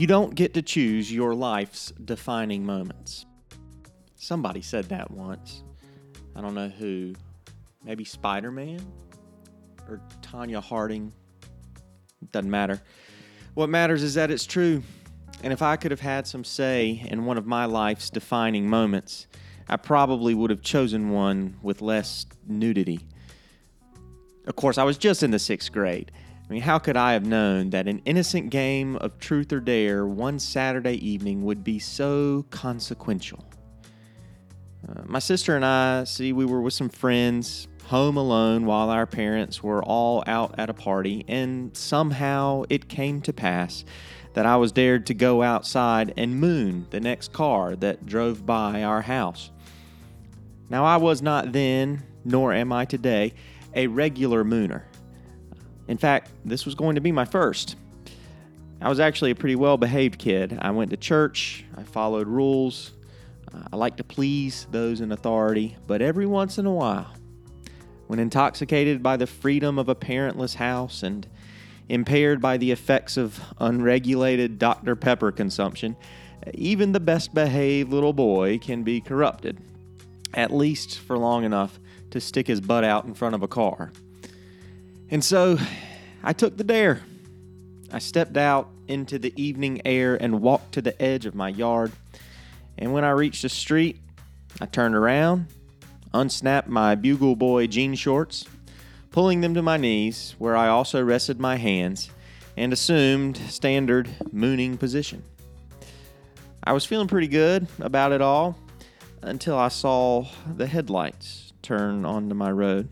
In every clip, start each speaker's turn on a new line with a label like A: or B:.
A: You don't get to choose your life's defining moments. Somebody said that once. I don't know who. Maybe Spider Man? Or Tonya Harding? Doesn't matter. What matters is that it's true. And if I could have had some say in one of my life's defining moments, I probably would have chosen one with less nudity. Of course, I was just in the sixth grade. I mean, how could I have known that an innocent game of truth or dare one Saturday evening would be so consequential? Uh, my sister and I, see, we were with some friends, home alone while our parents were all out at a party, and somehow it came to pass that I was dared to go outside and moon the next car that drove by our house. Now, I was not then, nor am I today, a regular mooner. In fact, this was going to be my first. I was actually a pretty well behaved kid. I went to church, I followed rules, uh, I like to please those in authority, but every once in a while, when intoxicated by the freedom of a parentless house and impaired by the effects of unregulated Dr. Pepper consumption, even the best behaved little boy can be corrupted, at least for long enough to stick his butt out in front of a car. And so I took the dare. I stepped out into the evening air and walked to the edge of my yard. And when I reached the street, I turned around, unsnapped my Bugle Boy jean shorts, pulling them to my knees, where I also rested my hands and assumed standard mooning position. I was feeling pretty good about it all until I saw the headlights turn onto my road.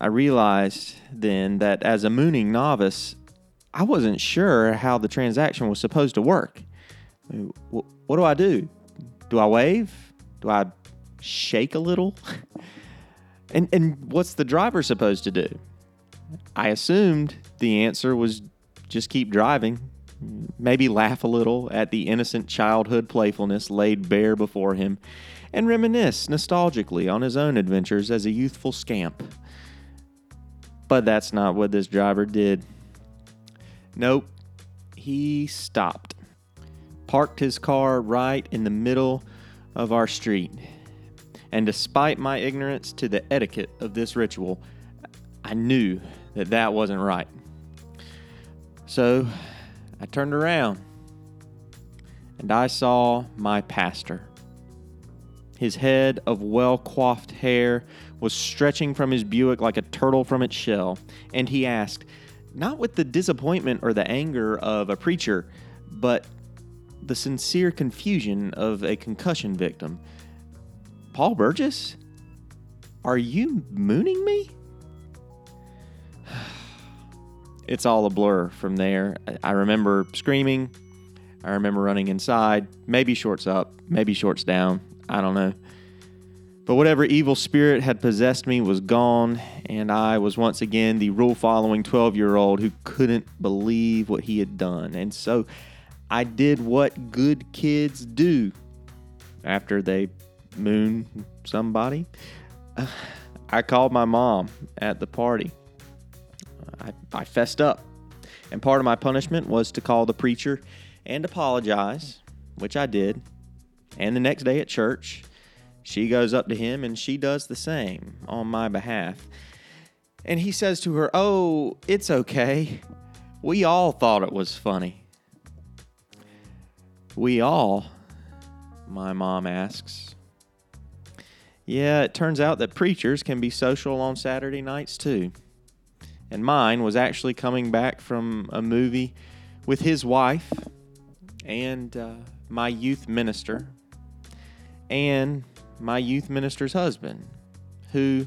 A: I realized then that as a mooning novice, I wasn't sure how the transaction was supposed to work. What do I do? Do I wave? Do I shake a little? and and what's the driver supposed to do? I assumed the answer was just keep driving, maybe laugh a little at the innocent childhood playfulness laid bare before him, and reminisce nostalgically on his own adventures as a youthful scamp. But that's not what this driver did. Nope, he stopped parked his car right in the middle of our street. And despite my ignorance to the etiquette of this ritual, I knew that that wasn't right. So I turned around and I saw my pastor. His head of well coiffed hair was stretching from his Buick like a turtle from its shell, and he asked, not with the disappointment or the anger of a preacher, but the sincere confusion of a concussion victim. Paul Burgess? Are you mooning me? it's all a blur from there. I remember screaming. I remember running inside, maybe shorts up, maybe shorts down. I don't know. But whatever evil spirit had possessed me was gone, and I was once again the rule following 12 year old who couldn't believe what he had done. And so I did what good kids do after they moon somebody. I called my mom at the party. I, I fessed up. And part of my punishment was to call the preacher and apologize, which I did. And the next day at church, she goes up to him and she does the same on my behalf. And he says to her, Oh, it's okay. We all thought it was funny. We all? My mom asks. Yeah, it turns out that preachers can be social on Saturday nights too. And mine was actually coming back from a movie with his wife and uh, my youth minister and my youth minister's husband, who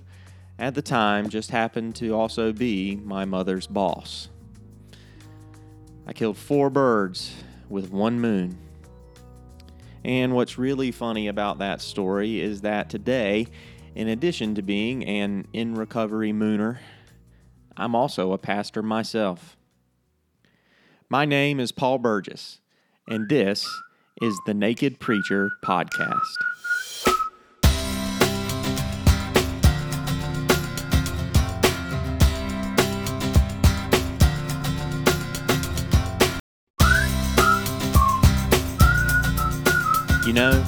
A: at the time just happened to also be my mother's boss. I killed four birds with one moon. And what's really funny about that story is that today, in addition to being an in recovery mooner, I'm also a pastor myself. My name is Paul Burgess, and this is the Naked Preacher Podcast. You know,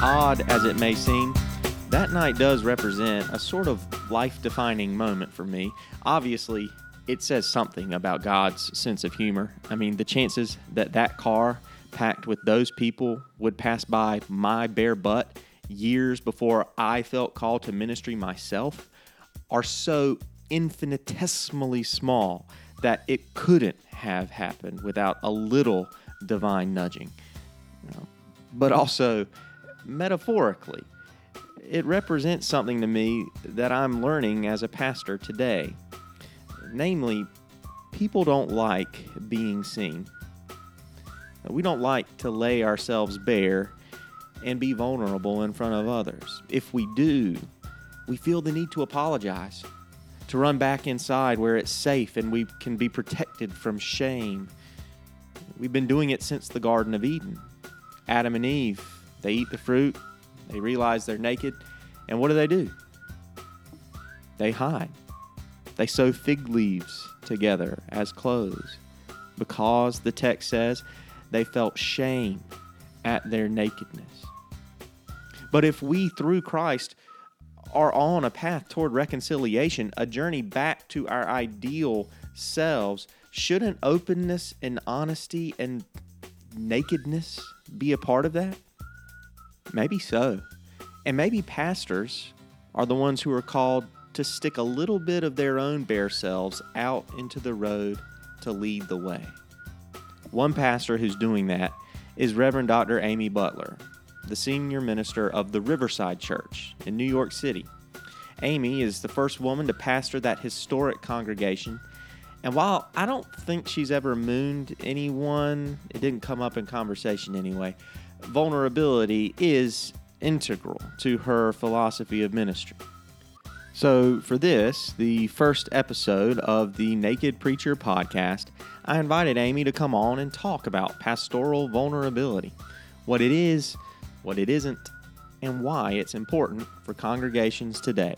A: odd as it may seem, that night does represent a sort of life defining moment for me. Obviously, it says something about God's sense of humor. I mean, the chances that that car packed with those people would pass by my bare butt years before I felt called to ministry myself are so infinitesimally small that it couldn't have happened without a little divine nudging. You know, but also, metaphorically, it represents something to me that I'm learning as a pastor today. Namely, people don't like being seen. We don't like to lay ourselves bare and be vulnerable in front of others. If we do, we feel the need to apologize, to run back inside where it's safe and we can be protected from shame. We've been doing it since the Garden of Eden. Adam and Eve, they eat the fruit, they realize they're naked, and what do they do? They hide. They sew fig leaves together as clothes because the text says they felt shame at their nakedness. But if we, through Christ, are on a path toward reconciliation, a journey back to our ideal selves, shouldn't openness and honesty and nakedness be a part of that? Maybe so. And maybe pastors are the ones who are called to stick a little bit of their own bare selves out into the road to lead the way. One pastor who's doing that is Reverend Dr. Amy Butler, the senior minister of the Riverside Church in New York City. Amy is the first woman to pastor that historic congregation. And while I don't think she's ever mooned anyone, it didn't come up in conversation anyway, vulnerability is integral to her philosophy of ministry. So, for this, the first episode of the Naked Preacher podcast, I invited Amy to come on and talk about pastoral vulnerability, what it is, what it isn't, and why it's important for congregations today.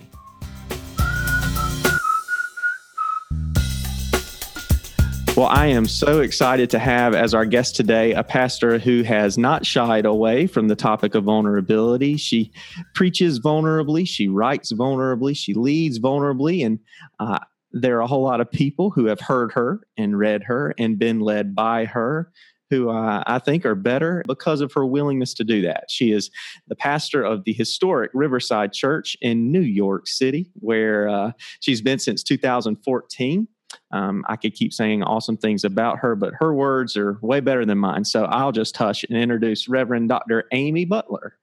A: Well, I am so excited to have as our guest today a pastor who has not shied away from the topic of vulnerability. She preaches vulnerably, she writes vulnerably, she leads vulnerably, and uh, there are a whole lot of people who have heard her and read her and been led by her who uh, I think are better because of her willingness to do that. She is the pastor of the historic Riverside Church in New York City, where uh, she's been since 2014. Um, I could keep saying awesome things about her, but her words are way better than mine. So I'll just hush and introduce Reverend Dr. Amy Butler.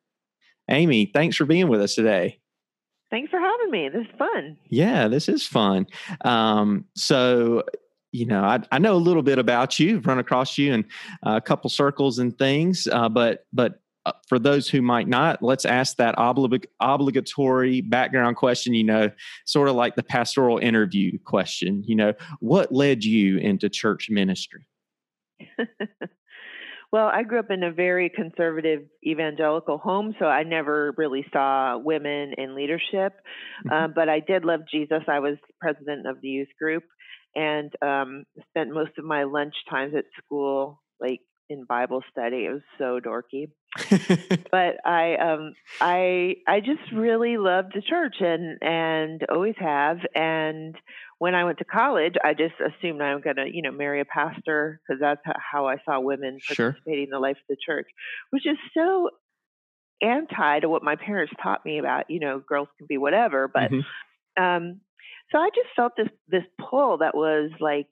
A: Amy, thanks for being with us today.
B: Thanks for having me. This is fun.
A: Yeah, this is fun. Um, so, you know, I, I, know a little bit about you, run across you in a couple circles and things, uh, but but uh, for those who might not, let's ask that oblig- obligatory background question, you know, sort of like the pastoral interview question, you know, what led you into church ministry?
B: well, I grew up in a very conservative evangelical home, so I never really saw women in leadership. Um, but I did love Jesus. I was president of the youth group and um, spent most of my lunch times at school, like in Bible study. It was so dorky. but I um I I just really loved the church and and always have and when I went to college, I just assumed I'm going to, you know, marry a pastor because that's how I saw women participating sure. in the life of the church, which is so anti to what my parents taught me about, you know, girls can be whatever. But mm-hmm. um, so I just felt this this pull that was like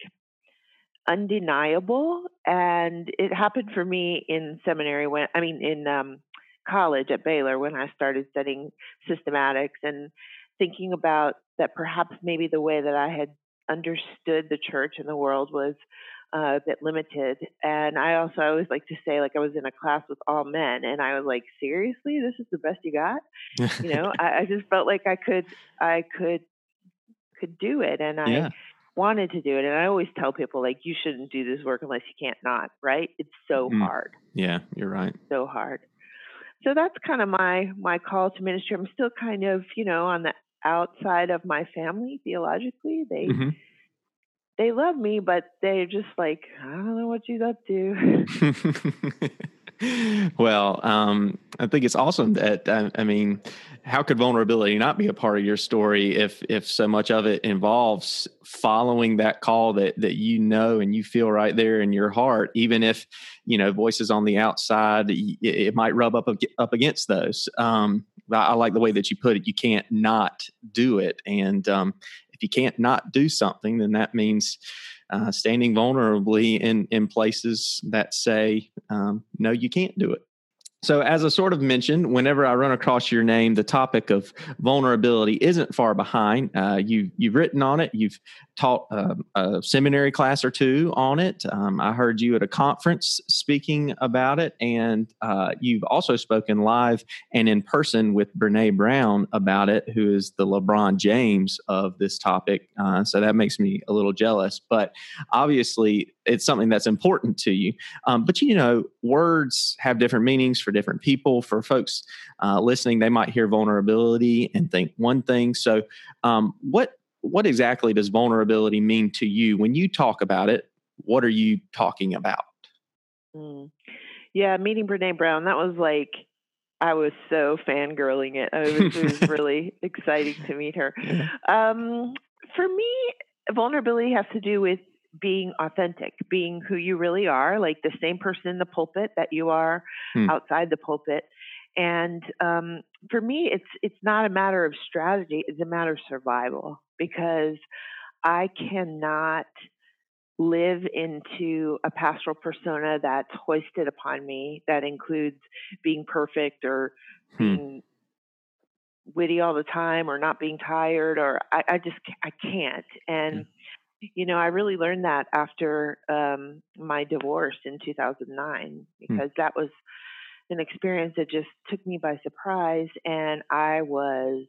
B: undeniable and it happened for me in seminary when i mean in um, college at baylor when i started studying systematics and thinking about that perhaps maybe the way that i had understood the church and the world was uh, a bit limited. And i also I always like to say like i was in a class with all men and i was like seriously? This is the best you got? You know I, I just felt like i could i could could do it and i yeah wanted to do it. And I always tell people, like, you shouldn't do this work unless you can't not, right? It's so mm. hard.
A: Yeah, you're right.
B: So hard. So that's kind of my my call to ministry. I'm still kind of, you know, on the outside of my family theologically. They mm-hmm. they love me, but they're just like, I don't know what she's up to.
A: well, um, I think it's awesome that I, I, mean, how could vulnerability not be a part of your story if if so much of it involves following that call that that you know and you feel right there in your heart, even if you know voices on the outside it, it might rub up up against those. Um, I like the way that you put it. You can't not do it, and um, if you can't not do something, then that means uh, standing vulnerably in in places that say um, no, you can't do it. So, as I sort of mentioned, whenever I run across your name, the topic of vulnerability isn't far behind. Uh, you, you've written on it. You've taught uh, a seminary class or two on it. Um, I heard you at a conference speaking about it, and uh, you've also spoken live and in person with Brene Brown about it, who is the LeBron James of this topic. Uh, so that makes me a little jealous. But obviously, it's something that's important to you. Um, but you know, words have different meanings for different people. For folks uh, listening, they might hear vulnerability and think one thing. So, um, what what exactly does vulnerability mean to you when you talk about it? What are you talking about?
B: Mm. Yeah, meeting Brene Brown, that was like I was so fangirling it. it, was, it was really exciting to meet her. Um, for me, vulnerability has to do with being authentic, being who you really are, like the same person in the pulpit that you are hmm. outside the pulpit. And um, for me, it's it's not a matter of strategy; it's a matter of survival because I cannot live into a pastoral persona that's hoisted upon me that includes being perfect or hmm. being witty all the time or not being tired or I, I just I can't and you know I really learned that after um, my divorce in 2009 hmm. because that was an experience that just took me by surprise and I was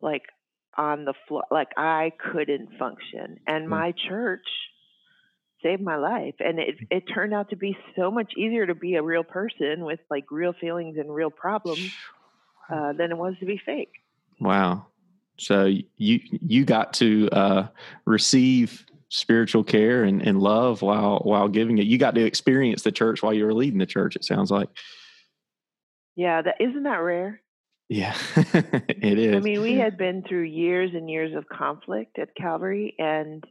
B: like on the floor. Like I couldn't function. And mm. my church saved my life. And it, it turned out to be so much easier to be a real person with like real feelings and real problems uh, than it was to be fake.
A: Wow. So you you got to uh, receive spiritual care and, and love while while giving it. You got to experience the church while you were leading the church. It sounds like.
B: Yeah, that isn't that rare.
A: Yeah, it is.
B: I mean, we had been through years and years of conflict at Calvary, and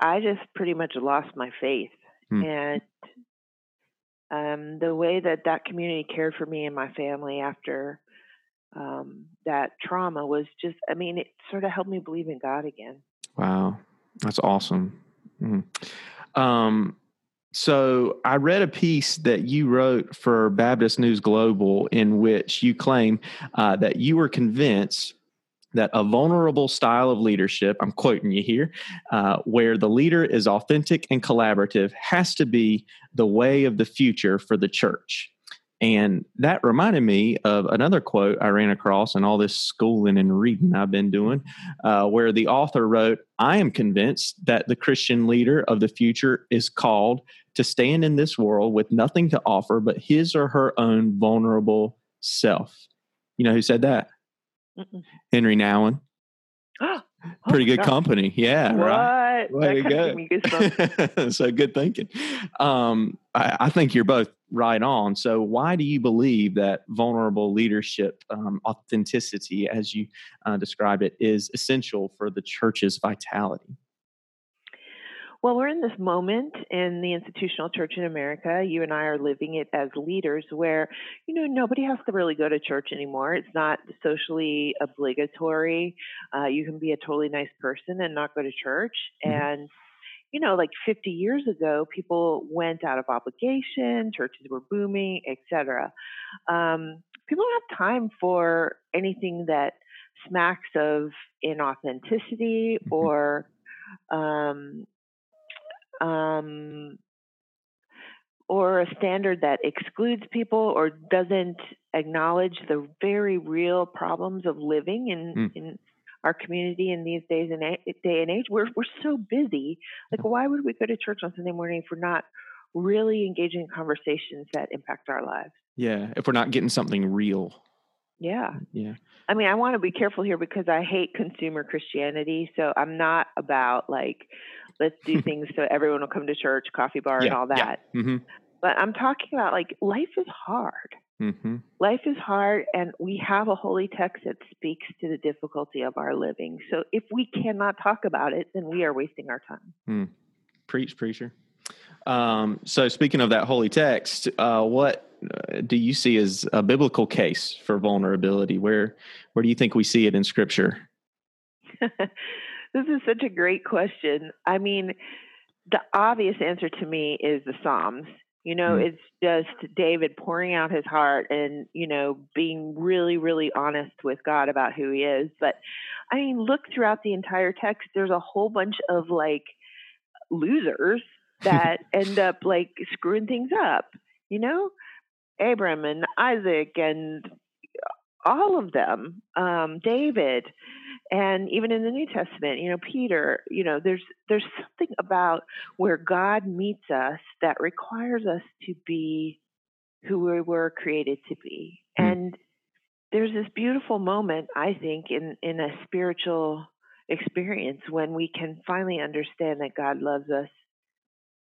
B: I just pretty much lost my faith. Hmm. And um, the way that that community cared for me and my family after um, that trauma was just, I mean, it sort of helped me believe in God again.
A: Wow, that's awesome. Mm. Um, so I read a piece that you wrote for Baptist News Global in which you claim uh, that you were convinced that a vulnerable style of leadership, I'm quoting you here, uh, where the leader is authentic and collaborative, has to be the way of the future for the church. And that reminded me of another quote I ran across in all this schooling and reading I've been doing, uh, where the author wrote, I am convinced that the Christian leader of the future is called to stand in this world with nothing to offer but his or her own vulnerable self. You know who said that? Mm-mm. Henri Nouwen. Oh Pretty good company. Yeah.
B: Right. Way
A: to go. so good thinking. Um, I, I, think you're both right on. So, why do you believe that vulnerable leadership, um, authenticity, as you uh, describe it, is essential for the church's vitality?
B: Well, we're in this moment in the institutional church in America. You and I are living it as leaders where, you know, nobody has to really go to church anymore. It's not socially obligatory. Uh, you can be a totally nice person and not go to church. Mm-hmm. And, you know, like 50 years ago, people went out of obligation, churches were booming, etc. Um, people don't have time for anything that smacks of inauthenticity mm-hmm. or um, um, or a standard that excludes people or doesn't acknowledge the very real problems of living in, mm. in our community in these days and a- day and age. We're we're so busy. Like, why would we go to church on Sunday morning if we're not really engaging in conversations that impact our lives?
A: Yeah, if we're not getting something real.
B: Yeah.
A: Yeah.
B: I mean, I want to be careful here because I hate consumer Christianity. So I'm not about like, let's do things so everyone will come to church, coffee bar, yeah, and all that. Yeah. Mm-hmm. But I'm talking about like life is hard.
A: Mm-hmm.
B: Life is hard, and we have a holy text that speaks to the difficulty of our living. So if we cannot talk about it, then we are wasting our time.
A: Mm. Preach, preacher. Um, so, speaking of that holy text, uh, what uh, do you see as a biblical case for vulnerability? Where where do you think we see it in Scripture?
B: this is such a great question. I mean, the obvious answer to me is the Psalms. You know, mm. it's just David pouring out his heart and, you know, being really, really honest with God about who he is. But I mean, look throughout the entire text, there's a whole bunch of like losers that end up like screwing things up, you know? Abram and Isaac and all of them, um, David, and even in the New Testament, you know, Peter, you know, there's there's something about where God meets us that requires us to be who we were created to be. Mm. And there's this beautiful moment, I think, in in a spiritual experience when we can finally understand that God loves us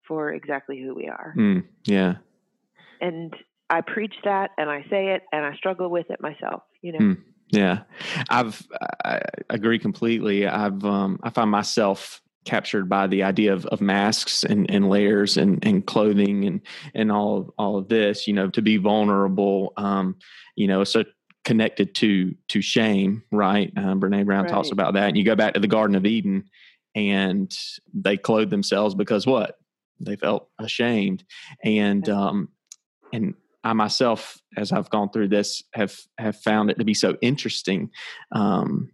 B: for exactly who we are.
A: Mm, yeah.
B: And I preach that and I say it and I struggle with it myself, you know.
A: Mm, yeah. I've I agree completely. I've um I find myself captured by the idea of, of masks and, and layers and, and clothing and and all all of this, you know, to be vulnerable um, you know, so connected to to shame, right? Um, Brene Brown right. talks about that. And you go back to the Garden of Eden, and they clothed themselves because what they felt ashamed, and um, and I myself, as I've gone through this, have have found it to be so interesting um,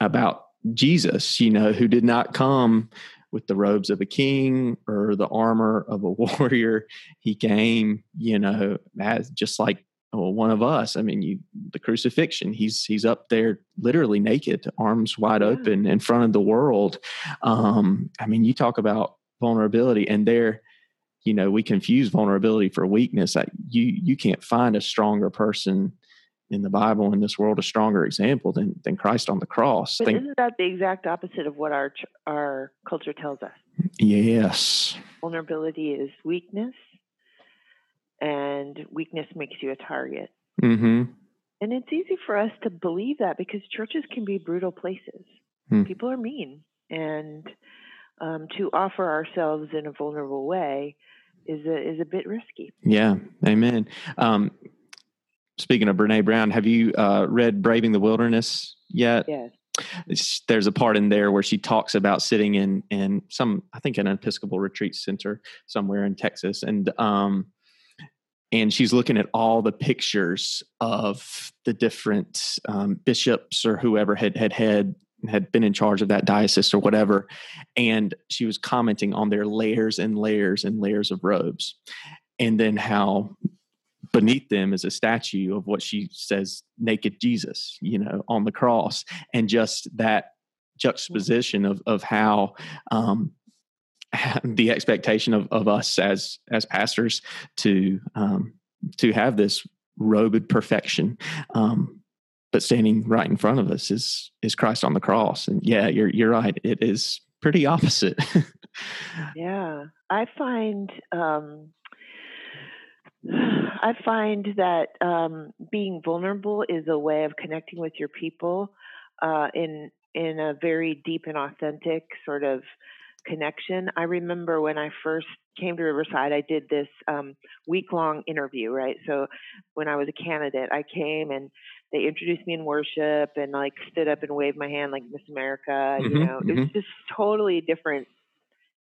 A: about Jesus. You know, who did not come with the robes of a king or the armor of a warrior. He came, you know, as just like well, one of us. I mean, you the crucifixion. He's he's up there, literally naked, arms wide open, in front of the world. Um, I mean, you talk about vulnerability, and there, you know, we confuse vulnerability for weakness. I, you you can't find a stronger person in the Bible in this world, a stronger example than than Christ on the cross.
B: But Think, isn't that the exact opposite of what our our culture tells us?
A: Yes.
B: Vulnerability is weakness and weakness makes you a target.
A: Mm-hmm.
B: And it's easy for us to believe that because churches can be brutal places. Mm. People are mean, and um, to offer ourselves in a vulnerable way is a is a bit risky.
A: Yeah, amen. Um, speaking of Brene Brown, have you uh, read Braving the Wilderness yet?
B: Yes.
A: It's, there's a part in there where she talks about sitting in in some I think an Episcopal retreat center somewhere in Texas, and um, and she's looking at all the pictures of the different um, bishops or whoever had had had had been in charge of that diocese or whatever and she was commenting on their layers and layers and layers of robes and then how beneath them is a statue of what she says naked jesus you know on the cross and just that juxtaposition of of how um, the expectation of, of us as as pastors to um, to have this robed perfection um, but standing right in front of us is is Christ on the cross and yeah you're you're right it is pretty opposite
B: yeah I find um, I find that um, being vulnerable is a way of connecting with your people uh, in in a very deep and authentic sort of connection. I remember when I first came to Riverside, I did this um, week long interview, right? So when I was a candidate, I came and they introduced me in worship and like stood up and waved my hand like Miss America. Mm-hmm, you know, mm-hmm. it was just totally different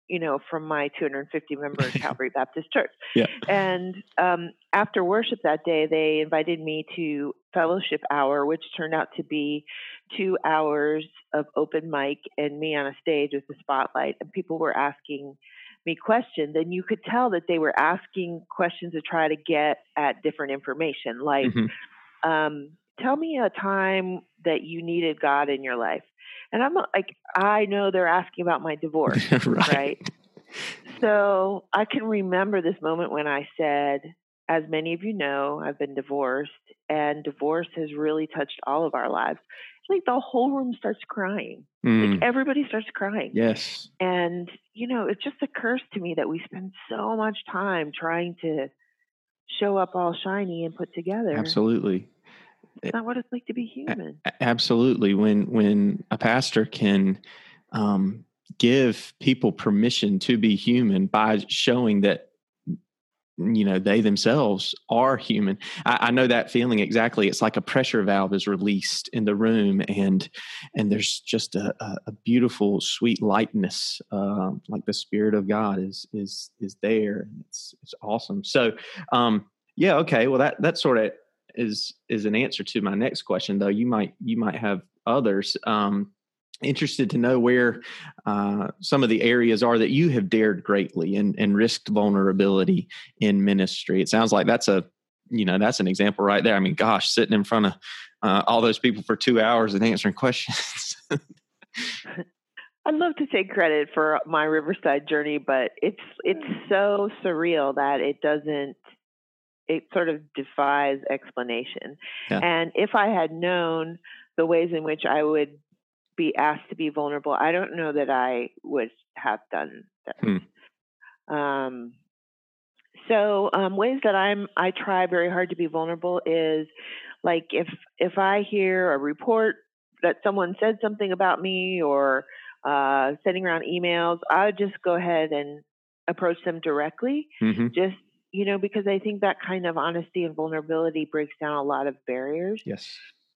B: you know, from my 250 member Calvary Baptist Church.
A: Yeah.
B: And um, after worship that day, they invited me to fellowship hour, which turned out to be two hours of open mic and me on a stage with the spotlight. And people were asking me questions, and you could tell that they were asking questions to try to get at different information, like. Mm-hmm. Um, tell me a time that you needed God in your life. And I'm like, I know they're asking about my divorce, right. right? So I can remember this moment when I said, as many of you know, I've been divorced, and divorce has really touched all of our lives. like the whole room starts crying. Mm. Like everybody starts crying.
A: Yes.
B: And, you know, it just occurs to me that we spend so much time trying to show up all shiny and put together.
A: Absolutely.
B: It's not what it's like to be human.
A: Absolutely. When when a pastor can um, give people permission to be human by showing that you know they themselves are human I, I, know that feeling exactly it's like a pressure valve is released in the room and and there's just a, a beautiful sweet lightness uh, like the spirit of god is is is there it's it's awesome so um yeah okay well that that sort of is is an answer to my next question though you might you might have others um interested to know where uh, some of the areas are that you have dared greatly and, and risked vulnerability in ministry. It sounds like that's a you know that's an example right there. I mean, gosh, sitting in front of uh, all those people for two hours and answering questions.
B: I'd love to take credit for my Riverside journey, but it's it's so surreal that it doesn't it sort of defies explanation. Yeah. And if I had known the ways in which I would be asked to be vulnerable, I don't know that I would have done that. Hmm. Um, so um, ways that I'm I try very hard to be vulnerable is like if if I hear a report that someone said something about me or uh, sending around emails, I would just go ahead and approach them directly. Mm-hmm. Just you know because I think that kind of honesty and vulnerability breaks down a lot of barriers.
A: Yes.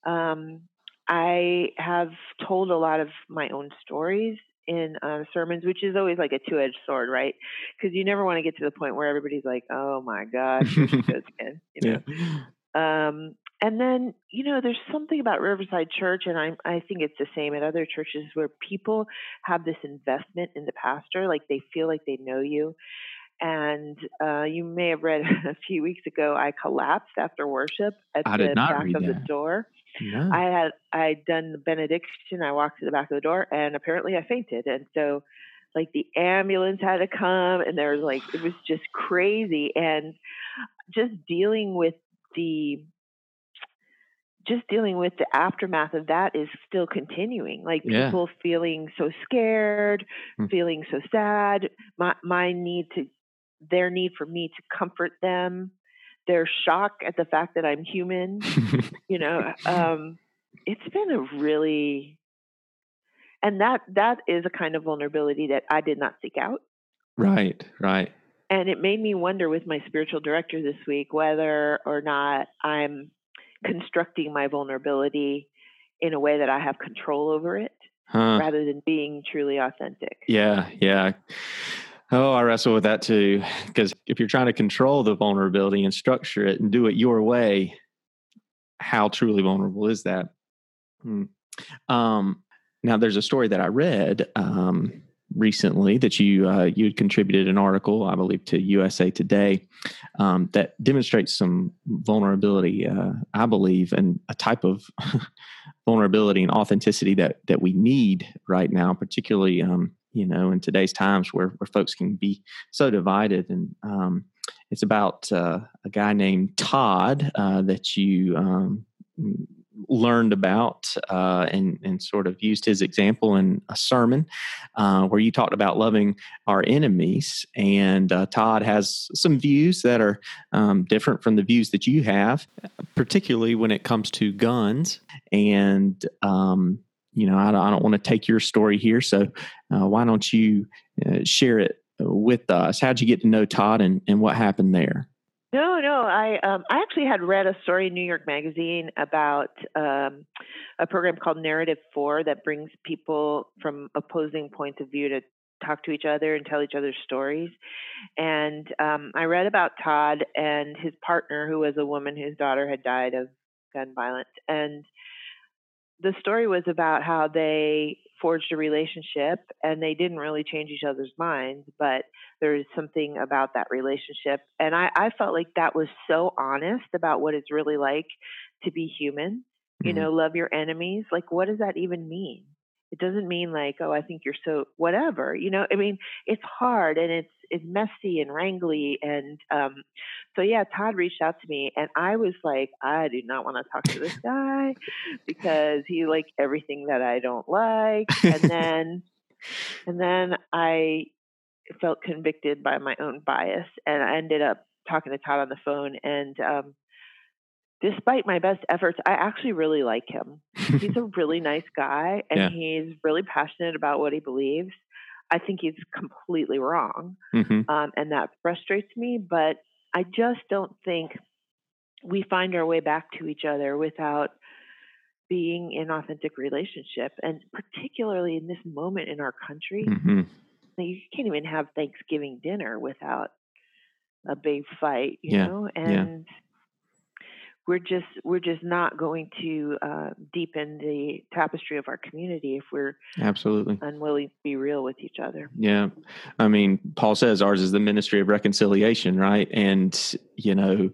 B: Um, I have told a lot of my own stories in uh, sermons, which is always like a two edged sword, right? Because you never want to get to the point where everybody's like, oh my gosh, here she goes again. You know? Yeah. Um, and then, you know, there's something about Riverside Church, and I, I think it's the same at other churches where people have this investment in the pastor, like they feel like they know you. And uh, you may have read a few weeks ago, I collapsed after worship at
A: I
B: the
A: back
B: of
A: that.
B: the door. No. I had I'd done the benediction. I walked to the back of the door, and apparently I fainted. And so, like the ambulance had to come, and there was like it was just crazy, and just dealing with the just dealing with the aftermath of that is still continuing. Like
A: yeah.
B: people feeling so scared, hmm. feeling so sad. My my need to their need for me to comfort them their shock at the fact that I'm human. you know, um, it's been a really, and that that is a kind of vulnerability that I did not seek out.
A: Right, right.
B: And it made me wonder with my spiritual director this week whether or not I'm constructing my vulnerability in a way that I have control over it huh. rather than being truly authentic.
A: Yeah, yeah. Oh, I wrestle with that too. Because if you're trying to control the vulnerability and structure it and do it your way, how truly vulnerable is that? Hmm. Um, now, there's a story that I read um, recently that you uh, you had contributed an article, I believe, to USA Today um, that demonstrates some vulnerability. Uh, I believe, and a type of vulnerability and authenticity that that we need right now, particularly um, you know, in today's times where, where folks can be so divided. And um, it's about uh, a guy named Todd uh, that you um, learned about uh, and, and sort of used his example in a sermon uh, where you talked about loving our enemies. And uh, Todd has some views that are um, different from the views that you have, particularly when it comes to guns. And um, you know, I don't, I don't want to take your story here. So uh, why don't you uh, share it with us? How'd you get to know Todd and, and what happened there?
B: No, no. I um, I actually had read a story in New York Magazine about um, a program called Narrative Four that brings people from opposing points of view to talk to each other and tell each other stories. And um, I read about Todd and his partner, who was a woman whose daughter had died of gun violence, and the story was about how they forged a relationship and they didn't really change each other's minds, but there's something about that relationship. And I, I felt like that was so honest about what it's really like to be human. You mm-hmm. know, love your enemies. Like, what does that even mean? It doesn't mean like, oh, I think you're so whatever. You know, I mean, it's hard and it's it's messy and wrangly and um so yeah, Todd reached out to me and I was like, I do not want to talk to this guy because he like everything that I don't like. And then and then I felt convicted by my own bias and I ended up talking to Todd on the phone and um despite my best efforts, I actually really like him. He's a really nice guy and
A: Yeah.
B: he's really passionate about what he believes. I think he's completely wrong.
A: hmm
B: Um, and that frustrates me, but I just don't think we find our way back to each other without being in an authentic relationship. And particularly in this moment in our country,
A: hmm
B: you can't even have Thanksgiving dinner without a big fight, you
A: Yeah,
B: know?
A: yeah.
B: We're just we're just not going to uh, deepen the tapestry of our community if we're
A: Absolutely.
B: unwilling to be real with each other.
A: Yeah. I mean, Paul says ours is the ministry of reconciliation, right? And, you know,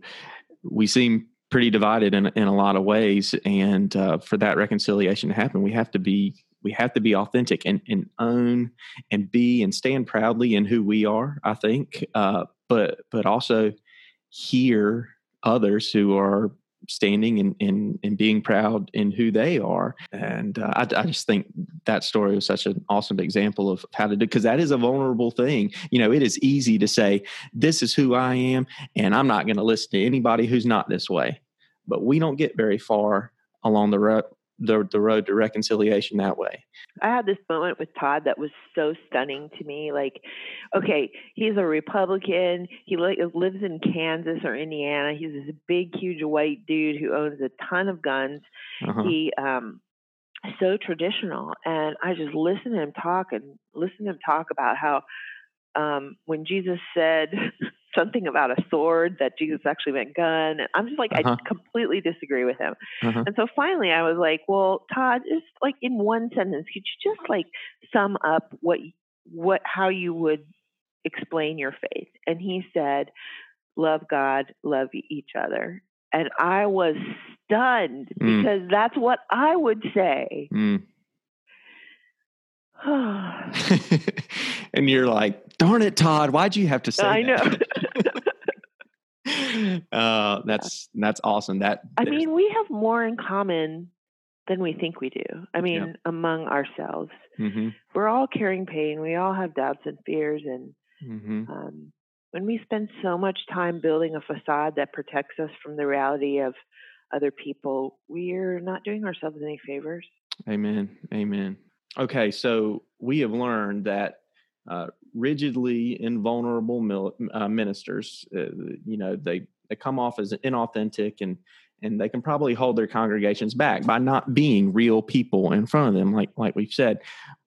A: we seem pretty divided in, in a lot of ways. And uh, for that reconciliation to happen, we have to be we have to be authentic and, and own and be and stand proudly in who we are, I think. Uh, but but also hear others who are standing and, and, being proud in who they are. And uh, I, I just think that story was such an awesome example of how to do, because that is a vulnerable thing. You know, it is easy to say, this is who I am, and I'm not going to listen to anybody who's not this way. But we don't get very far along the road. The, the road to reconciliation that way.
B: I had this moment with Todd that was so stunning to me. Like, okay, he's a Republican. He li- lives in Kansas or Indiana. He's this big, huge white dude who owns a ton of guns.
A: Uh-huh.
B: He um so traditional, and I just listen to him talk and listen to him talk about how um when Jesus said something about a sword that Jesus actually meant gun. And I'm just like
A: Uh-huh.
B: I completely disagree with him.
A: Uh-huh.
B: And so finally, I was like, "Well, Todd, just like in one sentence, could you just like sum up what what how you would explain your faith?" And he said, "Love God, love each other." And I was stunned
A: Mm.
B: because that's what I would say.
A: Mm. and you're like, darn it, Todd, why'd you have to say
B: I know.
A: uh, that's that's awesome. That
B: I mean, we have more in common than we think we do. I mean, among ourselves,
A: hmm
B: we're all carrying pain. We all have doubts and fears, and
A: hmm
B: um, when we spend so much time building a facade that protects us from the reality of other people, we're not doing ourselves any favors.
A: Amen. Amen. Okay, so we have learned that uh, rigidly invulnerable mil- uh, ministers, uh, you know, they they come off as inauthentic and and they can probably hold their congregations back by not being real people in front of them, like like we've said.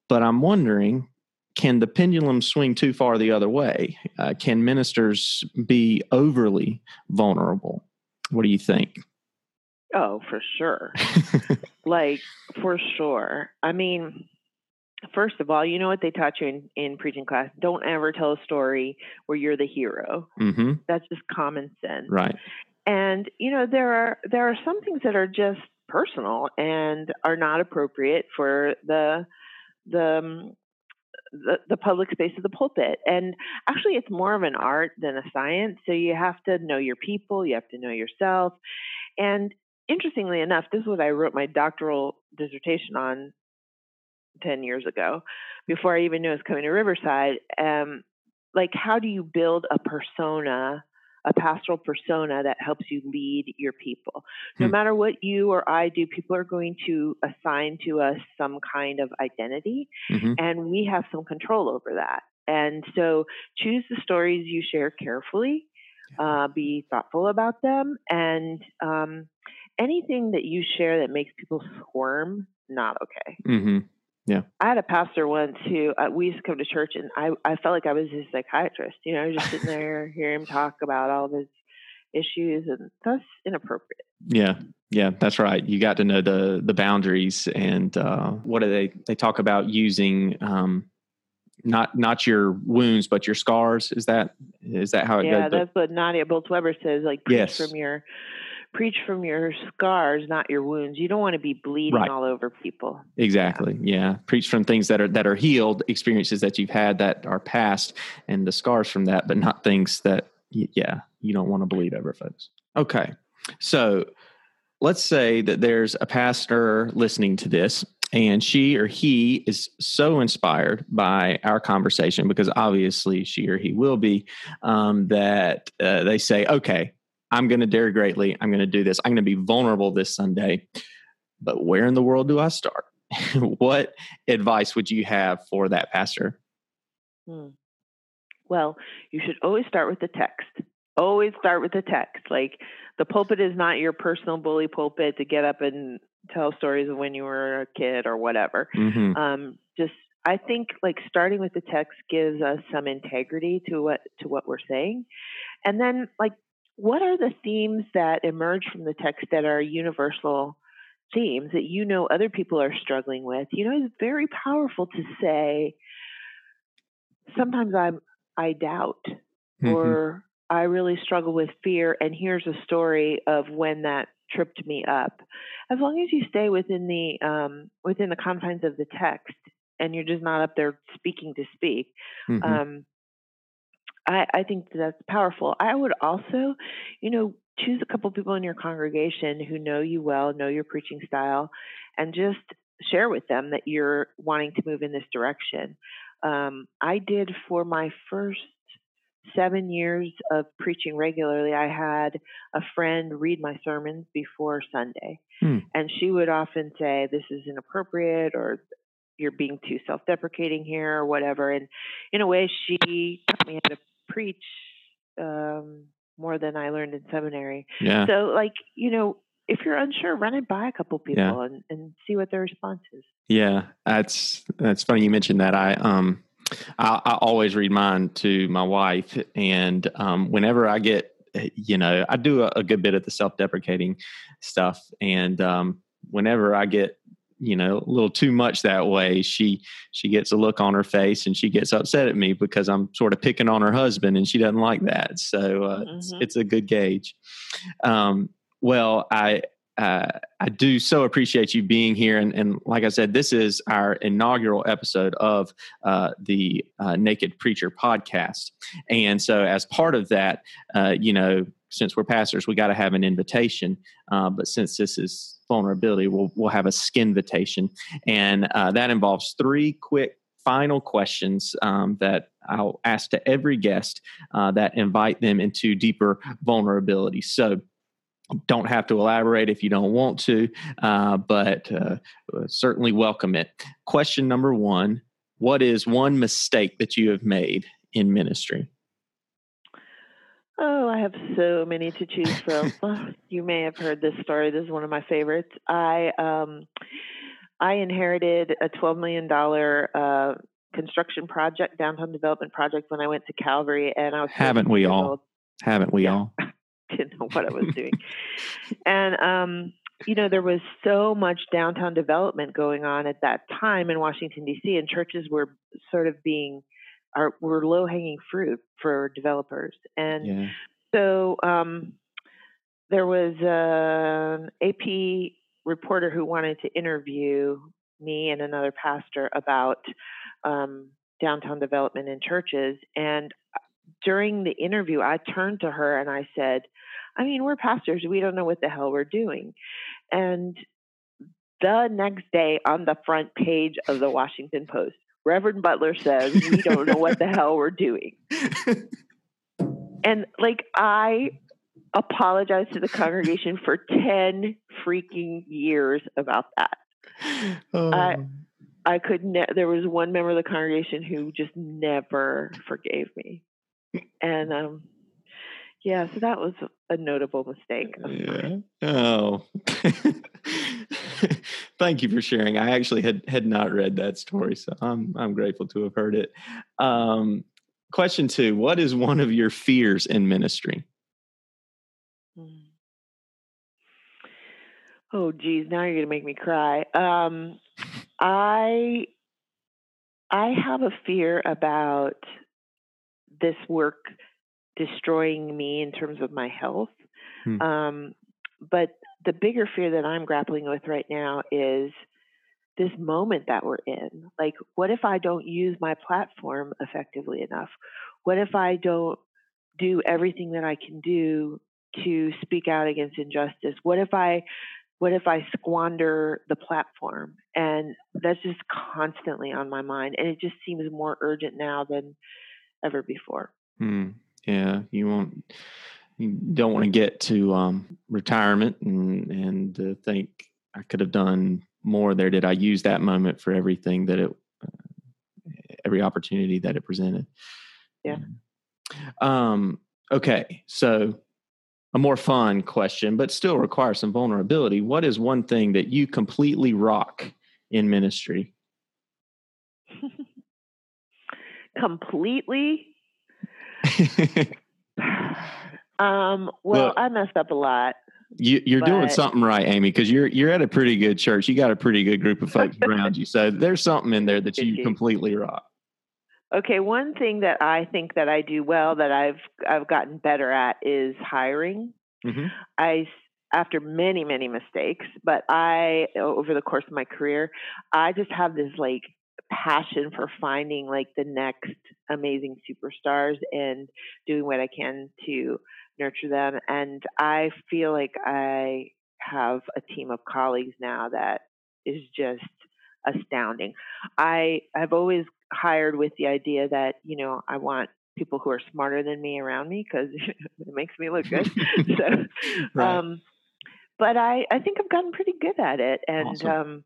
A: But I'm wondering, can the pendulum swing too far the other way? Uh, can ministers be overly vulnerable? What do you think?
B: Oh, for sure. like, for sure. I mean, first of all, you know what they taught you in, in preaching class? Don't ever tell a story where you're the hero.
A: hmm
B: That's just common sense.
A: Right.
B: and you know there are there are some things that are just personal and are not appropriate for the the um, the, the public space of the pulpit and actually it's more of an art than a science so you have to know your people you have to know yourself and interestingly enough this is what i wrote my doctoral dissertation on 10 years ago before i even knew i was coming to riverside um, like how do you build a persona a pastoral persona that helps you lead your people. No
A: Hmm.
B: matter what you or I do, people are going to assign to us some kind of identity,
A: hmm
B: and we have some control over that. And so choose the stories you share carefully, uh, be thoughtful about them, and um, anything that you share that makes people squirm, not okay.
A: Hmm
B: I had a pastor once who uh, we used to come to church, and I I felt like I was his psychiatrist. You know, just sitting there, hear him talk about all of his issues, and that's inappropriate.
A: Yeah, yeah, that's right. You got to know the the boundaries and uh, what do they they talk about using um, not not your wounds but your scars. Is that is that how it
B: Yeah,
A: goes?
B: that's what Nadia Bolz-Weber says. Like
A: Yes.
B: from your preach from your scars, not your wounds. You don't want to be bleeding
A: Right.
B: all over people.
A: Exactly. Yeah. Preach from things that are that are healed, experiences that you've had that are past, and the scars from that, but not things that yeah you don't want to bleed over, folks. Okay. So let's say that there's a pastor listening to this, and she or he is so inspired by our conversation because obviously she or he will be um, that uh, they say, okay. I'm going to dare greatly. I'm going to do this. I'm going to be vulnerable this Sunday. But where in the world do I start? what advice would you have for that pastor?
B: Hmm. Well, you should always start with the text. Always start with the text. Like the pulpit is not your personal bully pulpit to get up and tell stories of when you were a kid or whatever.
A: Mm-hmm.
B: Um, just I think like starting with the text gives us some integrity to what to what we're saying, and then like what are the themes that emerge from the text that are universal themes that you know other people are struggling with? You know, it's very powerful to say. Sometimes I'm I doubt
A: Mm-hmm.
B: or I really struggle with fear, and here's a story of when that tripped me up. As long as you stay within the um, within the confines of the text, and you're just not up there speaking to speak,
A: Mhm.
B: um, I, I think that's powerful. I would also, you know, choose a couple people in your congregation who know you well, know your preaching style, and just share with them that you're wanting to move in this direction. Um, I did for my first seven years of preaching regularly. I had a friend read my sermons before Sunday,
A: Hmm.
B: and she would often say, "This is inappropriate," or "You're being too self-deprecating here," or whatever. And in a way, she taught me how to preach um, more than I learned in seminary.
A: yeah.
B: So, like, you know, if you're unsure, run it by a couple people
A: Yeah.
B: and, and see what their response is.
A: Yeah, that's that's funny you mentioned that. I um I, I always read mine to my wife, and um, whenever I get you know I do a, a good bit of the self deprecating stuff, and um, whenever I get you know a little too much that way, she she gets a look on her face and she gets upset at me because I'm sort of picking on her husband, and she doesn't like that. So uh, it's,
B: Mhm.
A: it's a good gauge. Um, well, I uh, I do so appreciate you being here. And, and like I said, this is our inaugural episode of uh, the uh, Naked Preacher podcast. And so, as part of that, uh, you know, since we're pastors, we got to have an invitation. Uh, but since this is vulnerability, we'll, we'll have a skin invitation. And uh, that involves three quick final questions um, that I'll ask to every guest uh, that invite them into deeper vulnerability. So, don't have to elaborate if you don't want to, uh, but uh, certainly welcome it. Question number one What is one mistake that you have made in ministry?
B: Oh, I have so many to choose from. you may have heard this story. This is one of my favorites. I um, I inherited a twelve million dollar uh, construction project, downtown development project, when I went to Calvary, and I was
A: Haven't we all?
B: old.
A: Haven't we
B: Yeah.
A: all?
B: didn't know what I was doing. and um, you know, there was so much downtown development going on at that time in Washington D.C., and churches were sort of being are were low hanging fruit for developers. And
A: Yeah.
B: so um, there was an AP reporter who wanted to interview me and another pastor about um, downtown development in churches. And during the interview, I turned to her and I said, I mean, we're pastors. We don't know what the hell we're doing. And the next day on the front page of the Washington Post, Reverend Butler says, We don't know what the hell we're doing. And like, I apologized to the congregation for 10 freaking years about that.
A: Oh,
B: I- I could ne- there was one member of the congregation who just never forgave me. And um yeah, so that was a notable mistake.
A: yeah. Oh. Thank you for sharing. I actually had had not read that story, so I'm I'm grateful to have heard it. Um, question two: What is one of your fears in ministry?
B: Mm. Oh geez, now you're gonna make me cry. Um I I have a fear about this work destroying me in terms of my health.
A: Hmm.
B: Um but the bigger fear that I'm grappling with right now is this moment that we're in. Like, what if I don't use my platform effectively enough? What if I don't do everything that I can do to speak out against injustice? What if I what if I squander the platform? And that's just constantly on my mind. And it just seems more urgent now than ever before.
A: Hmm. Yeah, you won't you don't want to get to um, retirement and and uh, think I could have done more there. Did I use that moment for everything that it, uh, every opportunity that it presented?
B: Yeah.
A: Um. Okay. So a more fun question, but still requires some vulnerability. What is one thing that you completely rock in ministry?
B: completely. um, well, Look, I messed up a lot.
A: You, are doing something right, Amy, because you're you're at a pretty good church. You got a pretty good group of folks around you, so there's something in there that you completely rock.
B: Okay, one thing that I think that I do well that I've I've gotten better at is hiring. Mm-hmm. I after many many mistakes, but I over the course of my career, I just have this like passion for finding like the next amazing superstars and doing what I can to nurture them. And I feel like I have a team of colleagues now that is just astounding. I have always hired with the idea that, you know, I want people who are smarter than me around me because it makes me look good. so, right. um, but I, I think I've gotten pretty good at it. And, awesome. um,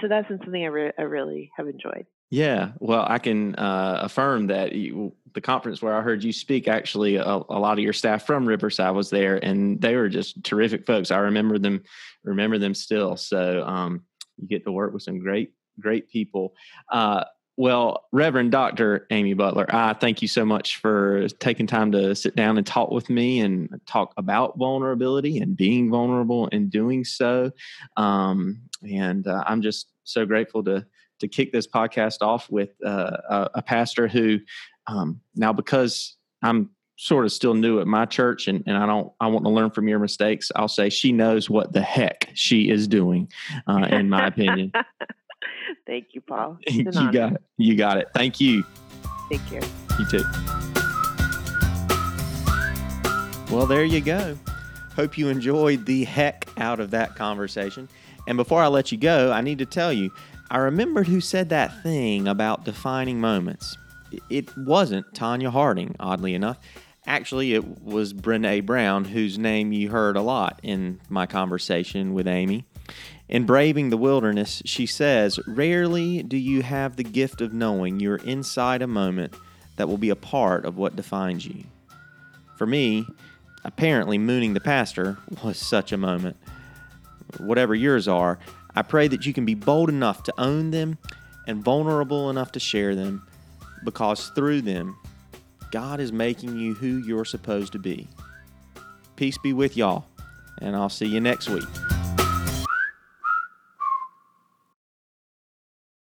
B: so that's been something I, re- I really have enjoyed.
A: Yeah, well, I can uh, affirm that you, the conference where I heard you speak, actually, a, a, lot of your staff from Riverside was there, and they were just terrific folks. I remember them, remember them still. So um, you get to work with some great, great people. Uh, well, Reverend Dr. Amy Butler, I thank you so much for taking time to sit down and talk with me and talk about vulnerability and being vulnerable and doing so. Um, and uh, I'm just so grateful to to kick this podcast off with uh, a, a, pastor who um, now because I'm sort of still new at my church and, and I don't I want to learn from your mistakes. I'll say she knows what the heck she is doing, uh, in my opinion.
B: Thank you, Paul.
A: you got it. You got it. Thank you.
B: Take care.
A: You too. Well, there you go. Hope you enjoyed the heck out of that conversation. And before I let you go, I need to tell you I remembered who said that thing about defining moments. It wasn't Tonya Harding, oddly enough. Actually, it was Brene Brown, whose name you heard a lot in my conversation with Amy. In Braving the Wilderness, she says, Rarely do you have the gift of knowing you're inside a moment that will be a part of what defines you. For me, apparently, mooning the pastor was such a moment. Whatever yours are, I pray that you can be bold enough to own them and vulnerable enough to share them because through them, God is making you who you're supposed to be. Peace be with y'all, and I'll see you next week.